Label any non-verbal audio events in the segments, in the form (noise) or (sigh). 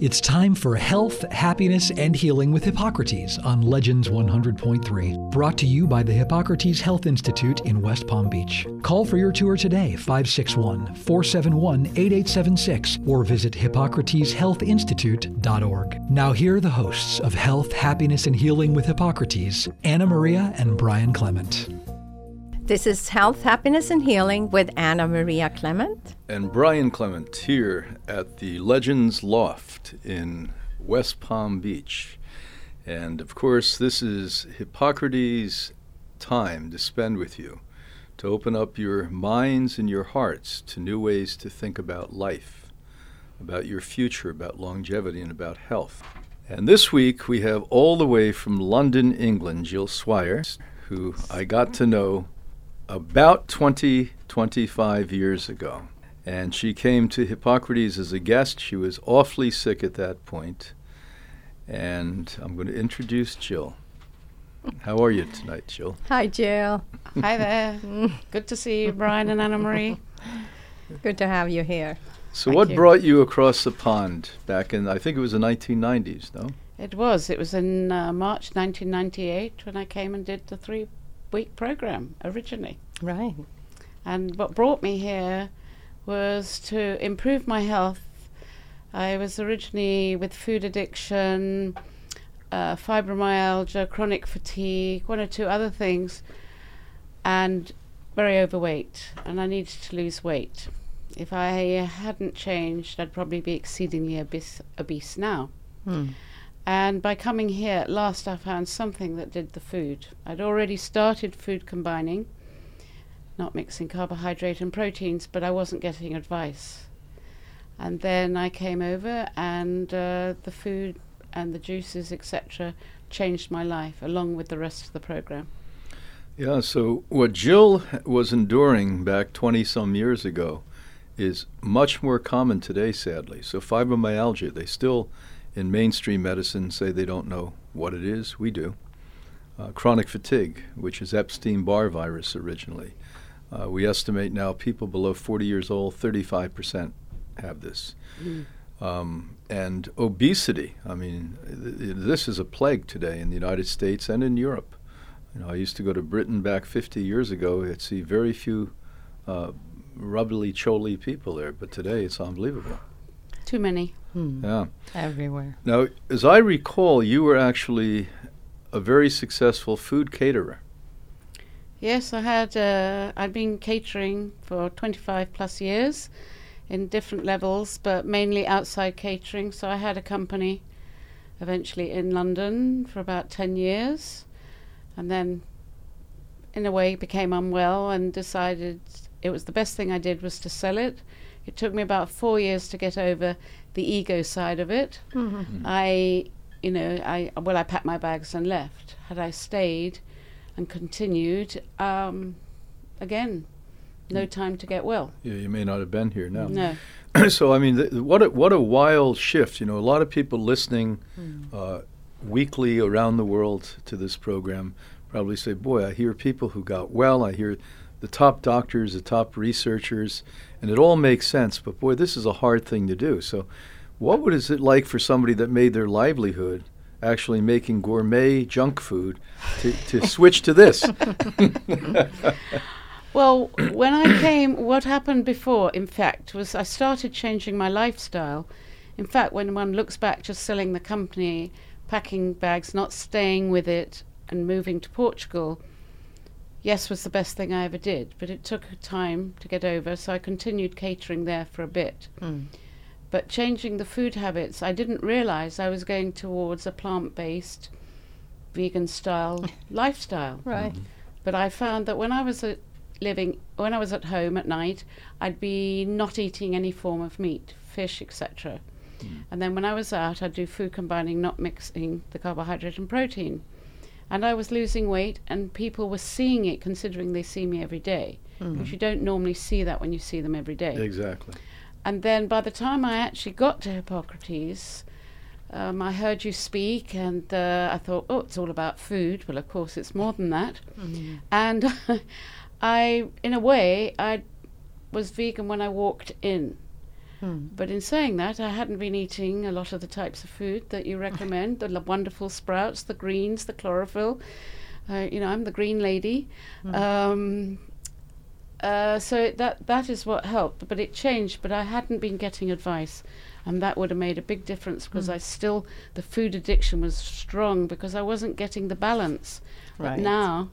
It's time for Health, Happiness, and Healing with Hippocrates on Legends 100.3. Brought to you by the Hippocrates Health Institute in West Palm Beach. Call for your tour today, 561 471 8876, or visit hippocrateshealthinstitute.org. Now, here are the hosts of Health, Happiness, and Healing with Hippocrates, Anna Maria and Brian Clement. This is Health, Happiness, and Healing with Anna Maria Clement. And Brian Clement here at the Legends Loft in West Palm Beach. And of course, this is Hippocrates' time to spend with you, to open up your minds and your hearts to new ways to think about life, about your future, about longevity, and about health. And this week we have all the way from London, England, Jill Swire, who I got to know about 20, 25 years ago. And she came to Hippocrates as a guest. She was awfully sick at that point. And I'm going to introduce Jill. How are you tonight, Jill? Hi, Jill. Hi there. Good to see you, Brian and Anna Marie. Good to have you here. So, Thank what you. brought you across the pond back in, I think it was the 1990s, no? It was. It was in uh, March 1998 when I came and did the three week program originally. Right. And what brought me here was to improve my health. I was originally with food addiction, uh, fibromyalgia, chronic fatigue, one or two other things, and very overweight. And I needed to lose weight. If I hadn't changed, I'd probably be exceedingly obese, obese now. Hmm. And by coming here at last, I found something that did the food. I'd already started food combining, not mixing carbohydrate and proteins, but I wasn't getting advice. And then I came over, and uh, the food and the juices, etc., changed my life along with the rest of the program. Yeah, so what Jill was enduring back 20 some years ago is much more common today, sadly. So, fibromyalgia, they still, in mainstream medicine, say they don't know what it is. We do. Uh, chronic fatigue, which is Epstein Barr virus originally. Uh, we estimate now people below 40 years old, 35% have this. Um, and obesity, I mean, th- th- this is a plague today in the United States and in Europe. You know, I used to go to Britain back 50 years ago. I'd see very few uh, rubbly choly people there, but today it's unbelievable. Too many. Hmm. Yeah. Everywhere. Now, as I recall, you were actually a very successful food caterer. Yes, I had. Uh, I'd been catering for 25 plus years, in different levels, but mainly outside catering. So I had a company, eventually in London for about 10 years, and then, in a way, became unwell and decided it was the best thing I did was to sell it. It took me about four years to get over the ego side of it. Mhm. I, you know, I well, I packed my bags and left. Had I stayed and continued, um, again, no time to get well. Yeah, you may not have been here now. No. (clears throat) so I mean, th- what a, what a wild shift! You know, a lot of people listening uh, weekly around the world to this program probably say, "Boy, I hear people who got well. I hear the top doctors, the top researchers, and it all makes sense. But boy, this is a hard thing to do. So, what would is it like for somebody that made their livelihood?" Actually, making gourmet junk food to, to switch to this. (laughs) (laughs) Well, when I came, what happened before, in fact, was I started changing my lifestyle. In fact, when one looks back, just selling the company, packing bags, not staying with it, and moving to Portugal, yes, was the best thing I ever did. But it took time to get over, so I continued catering there for a bit. Hmm. But changing the food habits, I didn't realize I was going towards a plant based, vegan style (laughs) lifestyle. Right. Mm-hmm. But I found that when I was at living, when I was at home at night, I'd be not eating any form of meat, fish, etc. Mm. And then when I was out, I'd do food combining, not mixing the carbohydrate and protein. And I was losing weight, and people were seeing it, considering they see me every day. Mm-hmm. Which you don't normally see that when you see them every day. exactly. And then by the time I actually got to Hippocrates, um, I heard you speak, and uh, I thought, oh, it's all about food. Well, of course, it's more than that. And (laughs) I, in a way, I was vegan when I walked in. Hmm. But in saying that, I hadn't been eating a lot of the types of food that you recommend the wonderful sprouts, the greens, the chlorophyll. Uh, you know, I'm the green lady. Hmm. Um, uh, so that that is what helped, but it changed. But I hadn't been getting advice, and that would have made a big difference because mm. I still the food addiction was strong because I wasn't getting the balance. Right. But now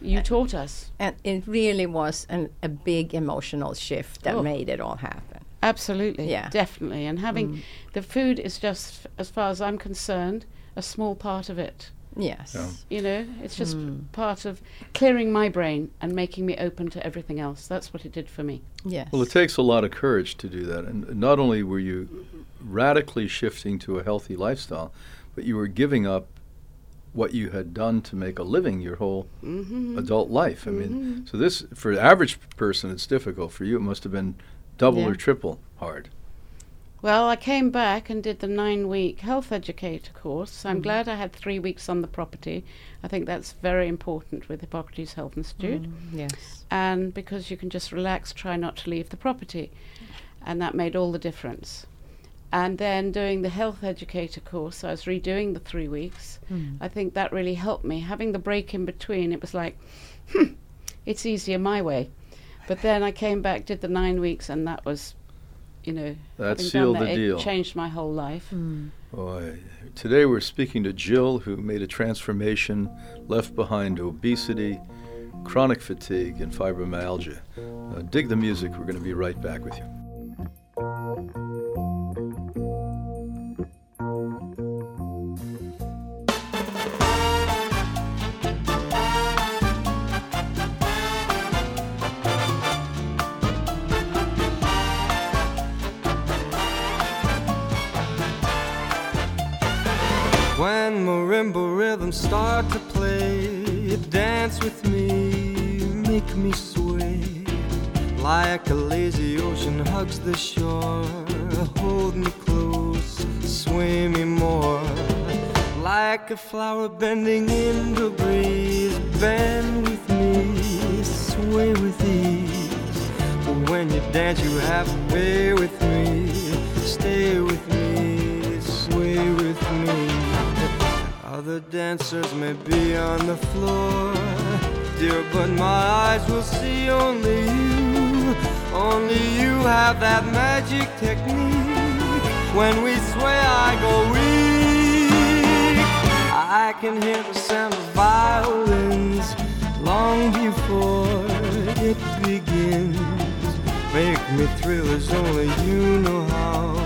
you uh, taught us. And it really was an, a big emotional shift that oh. made it all happen. Absolutely. Yeah. Definitely. And having mm. the food is just, as far as I'm concerned, a small part of it. Yes. Yeah. You know, it's just mm. part of clearing my brain and making me open to everything else. That's what it did for me. Yes. Well, it takes a lot of courage to do that. And not only were you radically shifting to a healthy lifestyle, but you were giving up what you had done to make a living your whole mm-hmm. adult life. I mm-hmm. mean, so this for the average person, it's difficult. For you, it must have been double yeah. or triple hard. Well, I came back and did the nine week health educator course. I'm mm. glad I had three weeks on the property. I think that's very important with Hippocrates Health Institute. Mm, yes. And because you can just relax, try not to leave the property. And that made all the difference. And then doing the health educator course, I was redoing the three weeks. Mm. I think that really helped me. Having the break in between, it was like, hmm, it's easier my way. But then I came back, did the nine weeks, and that was, you know, that sealed that, the deal. changed my whole life. Mm. Boy, today we're speaking to Jill, who made a transformation, left behind obesity, chronic fatigue, and fibromyalgia. Uh, dig the music. We're going to be right back with you. A flower bending in the breeze, bend with me, sway with ease. When you dance, you have a way with me, stay with me, sway with me. Other dancers may be on the floor, dear, but my eyes will see only you. Only you have that magic technique. When we sway, I go weak. I can hear the sound of violins long before it begins. Make me thrill as only you know how.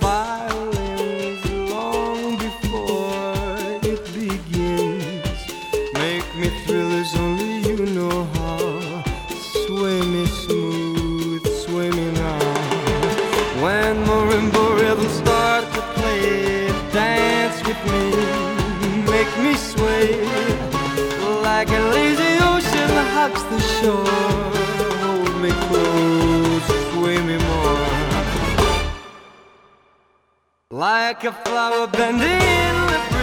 shore. Hold me close, sway me more. Like a flower bending in the breeze,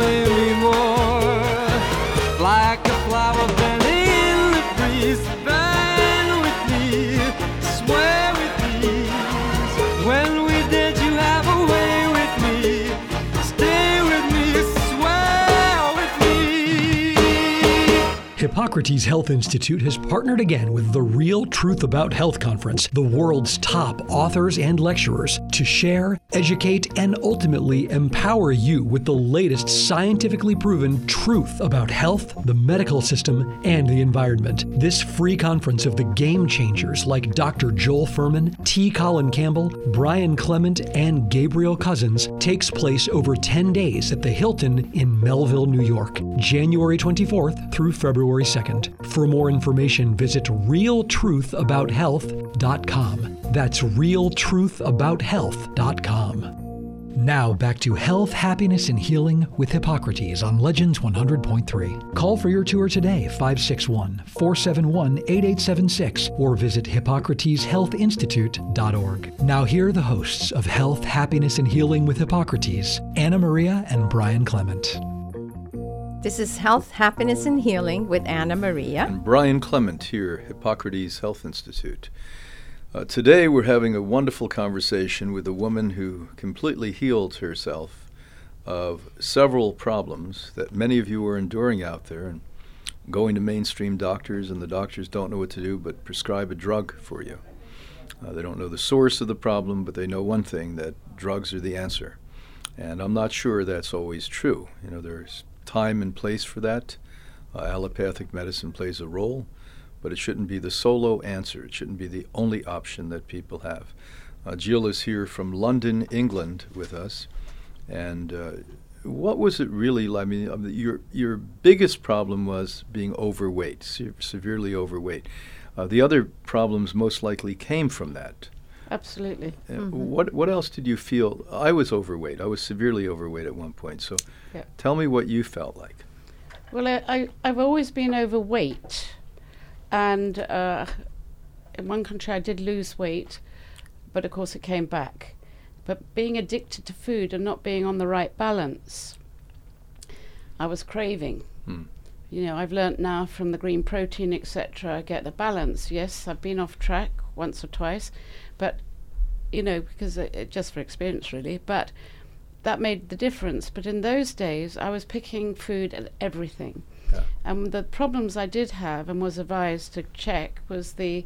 sway me more like a flower in the breeze. Bend with me, sway with me when we did. You have a way with me. Hippocrates Health Institute has partnered again with the Real Truth About Health Conference, the world's top authors and lecturers, to share, educate, and ultimately empower you with the latest scientifically proven truth about health, the medical system, and the environment. This free conference of the game changers like Dr. Joel Fuhrman, T. Colin Campbell, Brian Clement, and Gabriel Cousens takes place over 10 days at the Hilton in Melville, New York, January 24th through February 2nd. For more information, visit realtruthAboutHealth.com. That's realtruthAboutHealth.com. Now back to health, happiness, and healing with Hippocrates on Legends 100.3. Call for your tour today, 561 471 8876, or visit HippocratesHealthInstitute.org. Now, here are the hosts of Health, Happiness, and Healing with Hippocrates, Anna Maria and Brian Clement. This is Health, Happiness, and Healing with Anna Maria. And Brian Clement here, Hippocrates Health Institute. Uh, today, we're having a wonderful conversation with a woman who completely healed herself of several problems that many of you are enduring out there and going to mainstream doctors, and the doctors don't know what to do but prescribe a drug for you. Uh, they don't know the source of the problem, but they know one thing that drugs are the answer. And I'm not sure that's always true. You know, there's time and place for that. Uh, allopathic medicine plays a role but it shouldn't be the solo answer. It shouldn't be the only option that people have. Uh, Jill is here from London, England, with us, and uh, what was it really like? I mean, um, your your biggest problem was being overweight, se- severely overweight. Uh, the other problems most likely came from that. Absolutely. Uh, What what else did you feel? I was overweight. I was severely overweight at one point. So, Yeah. tell me what you felt like. Well, I, I, I've always been overweight, and uh, in one country I did lose weight, but of course it came back. But being addicted to food and not being on the right balance, I was craving. Hmm. You know, I've learnt now from the green protein, etc. I get the balance. Yes, I've been off track once or twice, but you know, because it, it, just for experience, really. But that made the difference. But in those days, I was picking food and everything. Yeah. And the problems I did have and was advised to check was the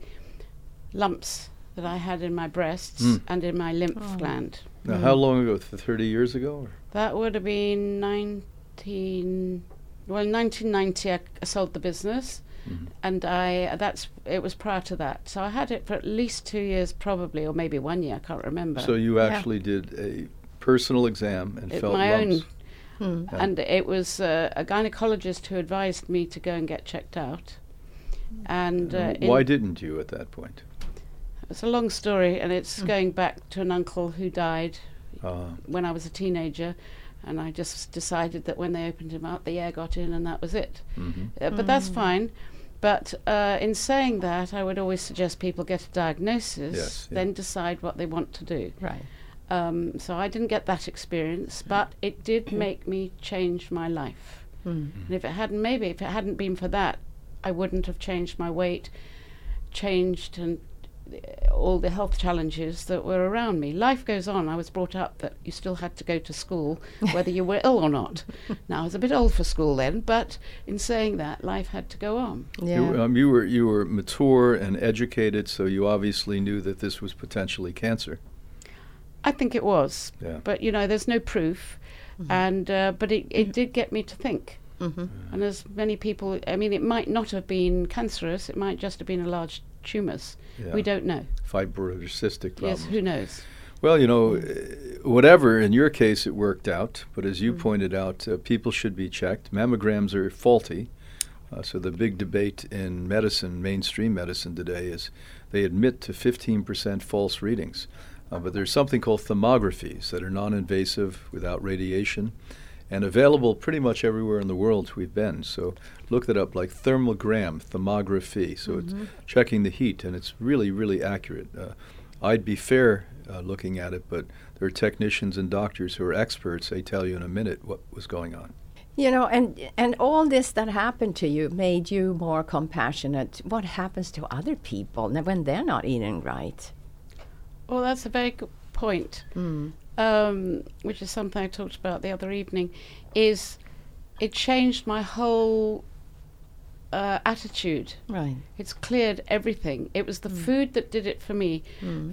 lumps that I had in my breasts Mm. and in my lymph gland. Now, how long ago? Thirty years ago? Or? That would have been 19. Well, 1990, I, I sold the business, Mhm. and I that's it was prior to that. So I had it for at least two years, probably, or maybe one year. I can't remember. So you Yeah. actually did a personal exam and It- felt my lumps. own Hmm. Yeah. and it was uh, a gynecologist who advised me to go and get checked out. And uh, why didn't you at that point? it's a long story, and it's going back to an uncle who died Uh, when I was a teenager, and I just decided that when they opened him up, the air got in, and that was it. mhm. Uh, but that's fine. But uh, in saying that, I would always suggest people get a diagnosis, Yes, yeah. then decide what they want to do. Right. Um, so I didn't get that experience, but it did make me change my life. Mm. And if it hadn't, maybe if it hadn't been for that, I wouldn't have changed my weight, changed and uh, all the health challenges that were around me. Life goes on. I was brought up that you still had to go to school, (laughs) whether you were ill or not. Now I was a bit old for school then, but in saying that, life had to go on. Yeah. You, um, you were you were mature and educated, so you obviously knew that this was potentially cancer. I think it was, Yeah. but you know, there's no proof, and uh, but it, it did get me to think. Mhm. And as many people, I mean, it might not have been cancerous. It might just have been a large tumours. Yeah. We don't know. Fibrocystic problems. Yes, who knows? Well, you know, uh, whatever. In your case, it worked out. But as you pointed out, uh, people should be checked. Mammograms are faulty. Uh, so the big debate in medicine, mainstream medicine today, is they admit to 15% false readings. Uh, but there's something called thermographies that are non-invasive, without radiation, and available pretty much everywhere in the world we've been. So look that up, like thermogram, thermography. So it's checking the heat, and it's really, really accurate. Uh, I'd be fair uh, looking at it, but there are technicians and doctors who are experts. They tell you in a minute what was going on. You know, and and all this that happened to you made you more compassionate. What happens to other people when they're not eating right? Well, that's a very good point, Mm. um, which is something I talked about the other evening. Is it changed my whole uh, attitude. Right. It's cleared everything. It was the Mm. food that did it for me.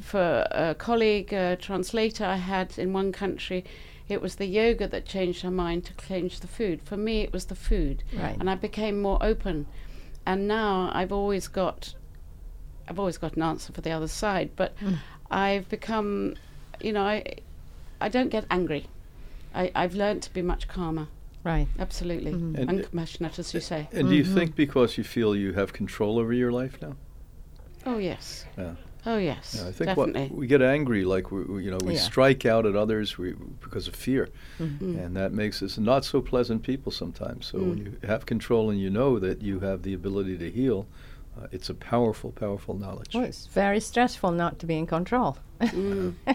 For a colleague, a translator I had in one country, it was the yoga that changed her mind to change the food. For me, it was the food. Right. And I became more open. And now I've always got, I've always got an answer for the other side. But Mm. I've become, you know, I, I don't get angry. I, I've learned to be much calmer. Right. Absolutely. Mm-hmm. And- And compassionate, as you say. And do you think because you feel you have control over your life now? Oh, yes. Yeah. Oh, yes. Yeah, I think definitely. what we get angry, like we, we- you know, we Yeah. strike out at others we, because of fear, Mm. and that makes us not so pleasant people sometimes. So when you have control and you know that you have the ability to heal, uh, it's a powerful, powerful knowledge. Well, it's very stressful not to be in control. Mm. (laughs)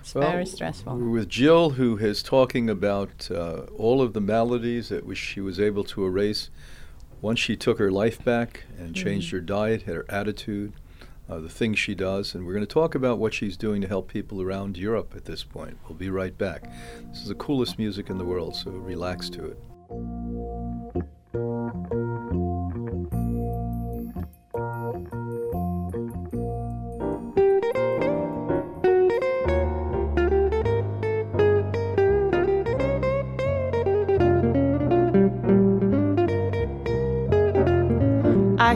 it's Well, very stressful. We're with Jill, who is talking about uh, all of the maladies that was, she was able to erase once she took her life back and changed her diet, her attitude, uh, the things she does. And we're going to talk about what she's doing to help people around Europe at this point. We'll be right back. This is the coolest music in the world, so relax to it.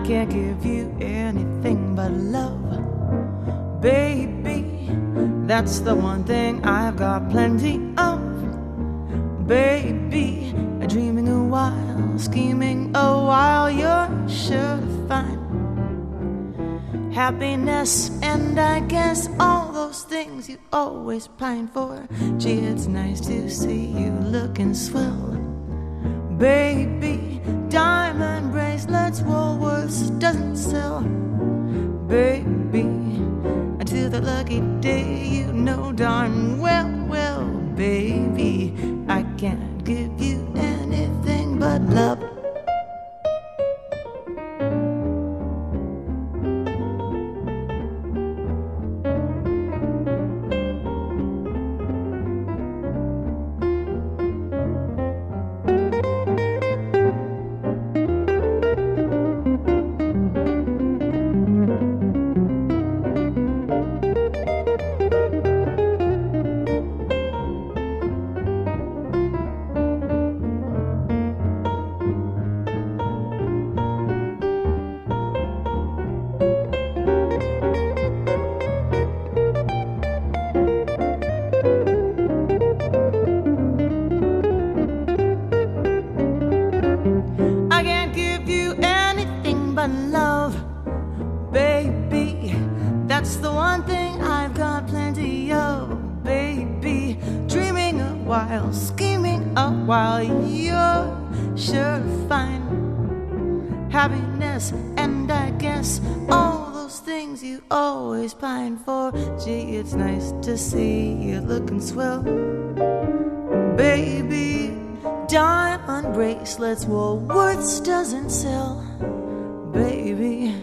Can't give you anything but love, baby. That's the one thing I've got plenty of, baby. Dreaming a while, scheming a while, you're sure to find happiness, and I guess all those things you always pine for. Gee, it's nice to see you looking swell baby. Diamond bracelets, Woolworths doesn't sell, baby. Until the lucky day, you know darn well, well, baby. I can't give you anything but love. It's nice to see you looking swell baby. Diamond bracelets, Woolworths doesn't sell, baby.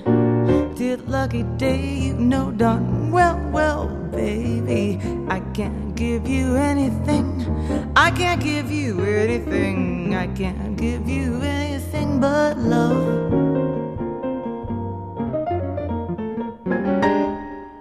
Did lucky day, you know darn well, well, baby. I can't give you anything. I can't give you anything. I can't give you anything but love.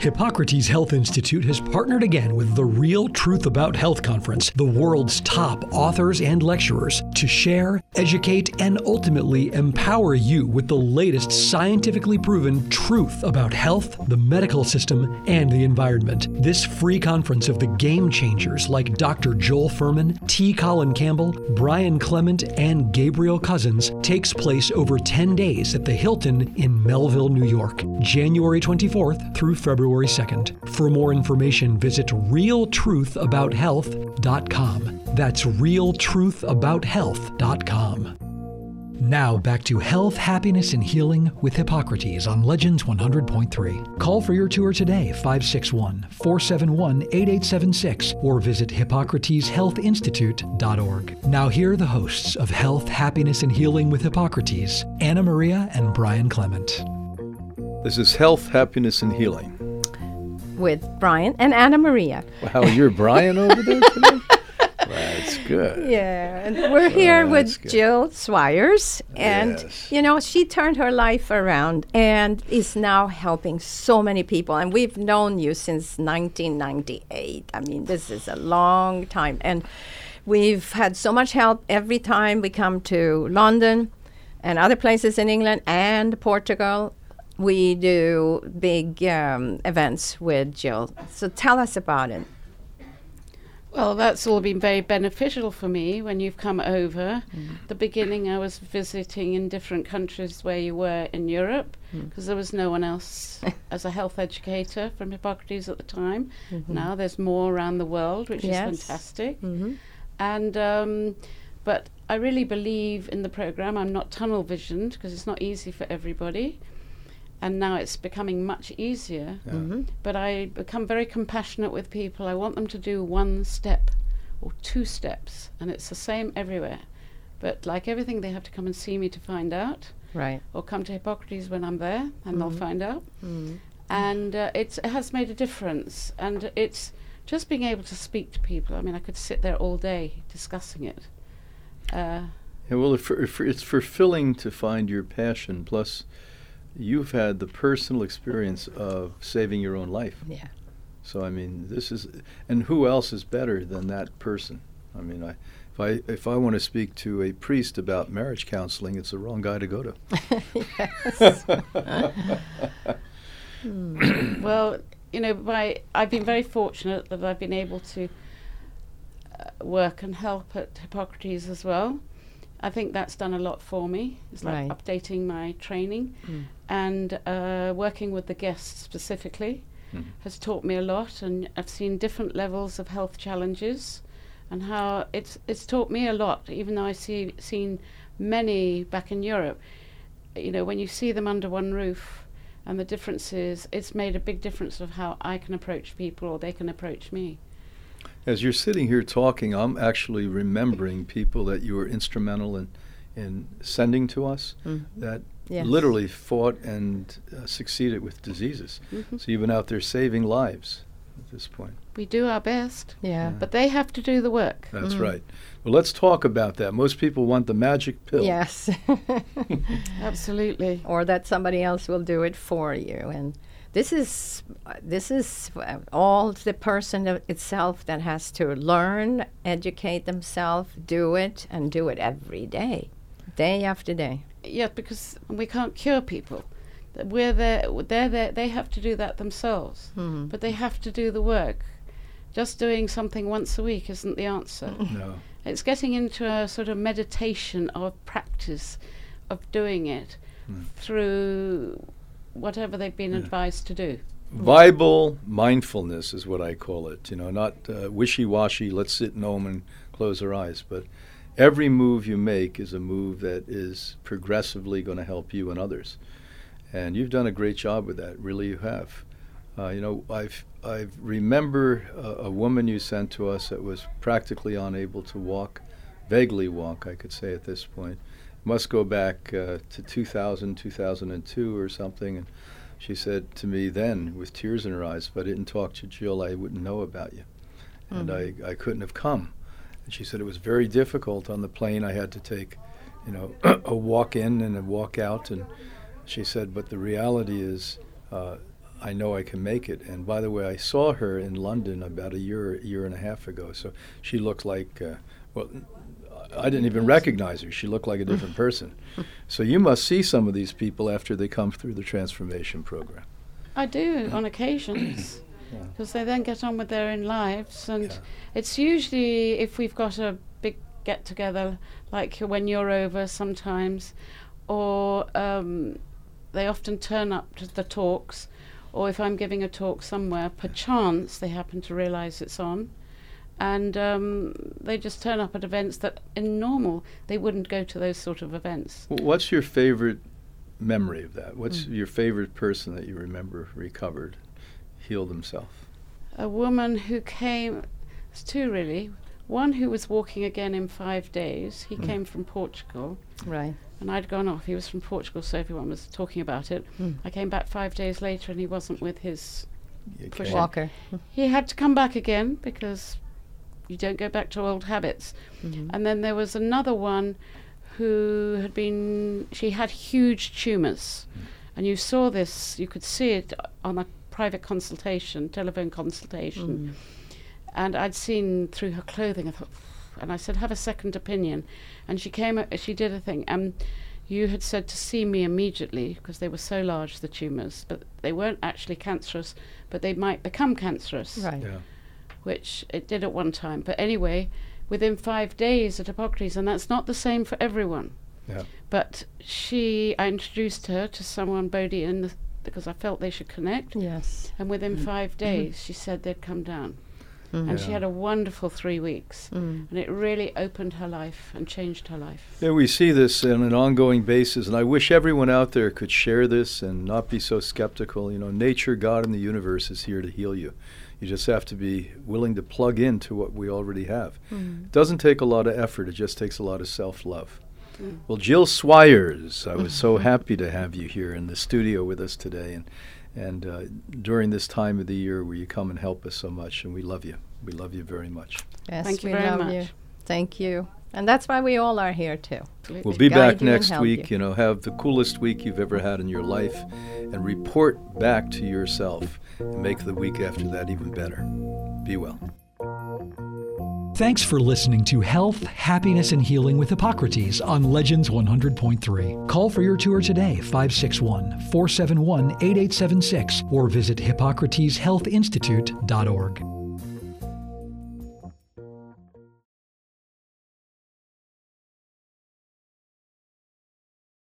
Hippocrates Health Institute has partnered again with the Real Truth About Health Conference, the world's top authors and lecturers, to share, educate, and ultimately empower you with the latest scientifically proven truth about health, the medical system, and the environment. This free conference of the game changers like Dr. Joel Fuhrman, T. Colin Campbell, Brian Clement, and Gabriel Cousens takes place over 10 days at the Hilton in Melville, New York, January 24th through February 2nd. For more information, visit realtruthAboutHealth.com. That's realtruthAboutHealth.com. Now back to health, happiness, and healing with Hippocrates on Legends 100.3. Call for your tour today, 561 471 8876, or visit HippocratesHealthInstitute.org. Now, here are the hosts of Health, Happiness, and Healing with Hippocrates, Anna Maria and Brian Clement. This is Health, Happiness, and Healing. With Brian and Anna Maria. Wow, you're Brian over there today? (laughs) That's good. Yeah, and we're here Oh, with good. Jill Swyers, and Yes. you know she turned her life around and is now helping so many people. And we've known you since 1998. I mean, this is a long time, and we've had so much help every time we come to London and other places in England and Portugal. We do big um, events with Jill. So tell us about it. Well, that's all been very beneficial for me when you've come over. The beginning, I was visiting in different countries where you were in Europe because there was no one else (laughs) as a health educator from Hippocrates at the time. Now there's more around the world, which Yes. is fantastic. And um, but I really believe in the program. I'm not tunnel visioned because it's not easy for everybody. And now it's becoming much easier but I become very compassionate with people. I want them to do one step or two steps, and it's the same everywhere. But like everything, they have to come and see me to find out, Right. or come to Hippocrates when I'm there, and they'll find out. And uh, it's, it has made a difference, and it's just being able to speak to people. I mean, I could sit there all day discussing it. Uh, Yeah, well, if, if it's fulfilling to find your passion. Plus, you've had the personal experience of saving your own life. Yeah. So I mean, this is, and who else is better than that person? I mean, I, if I if I want to speak to a priest about marriage counseling, it's the wrong guy to go to. (laughs) Yes. well, you know, by I've been very fortunate that I've been able to uh, work and help at Hippocrates as well. I think that's done a lot for me. It's like Right. updating my training Mm. and uh, working with the guests specifically Mhm. has taught me a lot, and I've seen different levels of health challenges, and how it's it's taught me a lot. Even though I see seen many back in Europe, you know, when you see them under one roof, and the differences, it's made a big difference of how I can approach people or they can approach me. As you're sitting here talking, I'm actually remembering people that you were instrumental in in sending to us Mm. that Yes. literally fought and uh, succeeded with diseases. Mhm. So you've been out there saving lives at this point. We do our best, Yeah. but they have to do the work. That's Mm. right. Well, let's talk about that. Most people want the magic pill. Yes. (laughs) Absolutely. or that somebody else will do it for you and this is this is uh, all the person itself that has to learn educate themselves do it and do it every day day after day Yeah, because we can't cure people. We're there, they're there, they have to do that themselves. Mhm. But they have to do the work. Just doing something once a week isn't the answer. (laughs) No. It's getting into a sort of meditation of practice of doing it Mm. through whatever they've been Yeah. advised to do. Bible mindfulness is what I call it. You know, not uh, wishy-washy. Let's sit in home and close our eyes, but every move you make is a move that is progressively going to help you and others. And you've done a great job with that. Really, you have. Uh, you know, I've I remember a, a woman you sent to us that was practically unable to walk, vaguely walk, I could say at this point. Must go back uh, to 2000, 2002 or something. And she said to me then, with tears in her eyes, if I didn't talk to Jill, I wouldn't know about you. And I, I couldn't have come. And she said it was very difficult on the plane. I had to take, you know, (clears throat) a walk in and a walk out. And she said, but the reality is, uh, I know I can make it. And by the way, I saw her in London about a year, year and a half ago. So she looked like, uh, well, I didn't even recognize her. She looked like a different person. (laughs) So you must see some of these people after they come through the transformation program. I do on occasions. Yeah. Because they then get on with their own lives, and Yeah. it's usually if we've got a big get together, like when you're over sometimes, or um, they often turn up to the talks, or if I'm giving a talk somewhere, perchance they happen to realise it's on, and um, they just turn up at events that in normal they wouldn't go to those sort of events. Wh- What's your favorite memory of that? What's your favorite person that you remember recovered, healed himself? a woman who came, it's two really. One who was walking again in five days. He Mm. came from Portugal, right and I'd gone off. He was from Portugal, so everyone was talking about it. Mm. I came back five days later, and he wasn't with his. You For came- sure. walker He had to come back again because you don't go back to old habits. Mm-hmm. And then there was another one who had been, she had huge tumours. Mm. And you saw this, you could see it on a private consultation, telephone consultation. Mm. And I'd seen through her clothing, I thought, and I said, have a second opinion. And she came, she did a thing. Um, you had said to see me immediately because they were so large, the tumours, but they weren't actually cancerous, but they might become cancerous Right. Yeah. Which it did at one time. But anyway, within five days at Hippocrates, and that's not the same for everyone. Yeah. But she, I introduced her to someone, Bodhi, in the, because I felt they should connect. Yes. And within mm-hmm. five mm-hmm. days, she said they'd come down. Mm-hmm. And she had a wonderful three weeks. Mm. And it really opened her life and changed her life. Yeah, we see this on an ongoing basis, and I wish everyone out there could share this and not be so skeptical. You know, nature, God, and the universe is here to heal you. You just have to be willing to plug into what we already have. Mm-hmm. It doesn't take a lot of effort, it just takes a lot of self love. Mm. Well, Jill Swyers, I was so mm-hmm. happy to have you here in the studio with us today, and and uh, during this time of the year where you come and help us so much, and we love you. We love you very much. Yes, Thank you we very love much. you. Thank you. And that's why we all are here too. We'll be guide back next week. you. You know, have the coolest week you've ever had in your life and report back to yourself and make the week after that even better. Be well. Thanks for listening to Health, Happiness, and Healing with Hippocrates on Legends 100.3. Call for your tour today, 561 471 8876, or visit HippocratesHealthInstitute.org.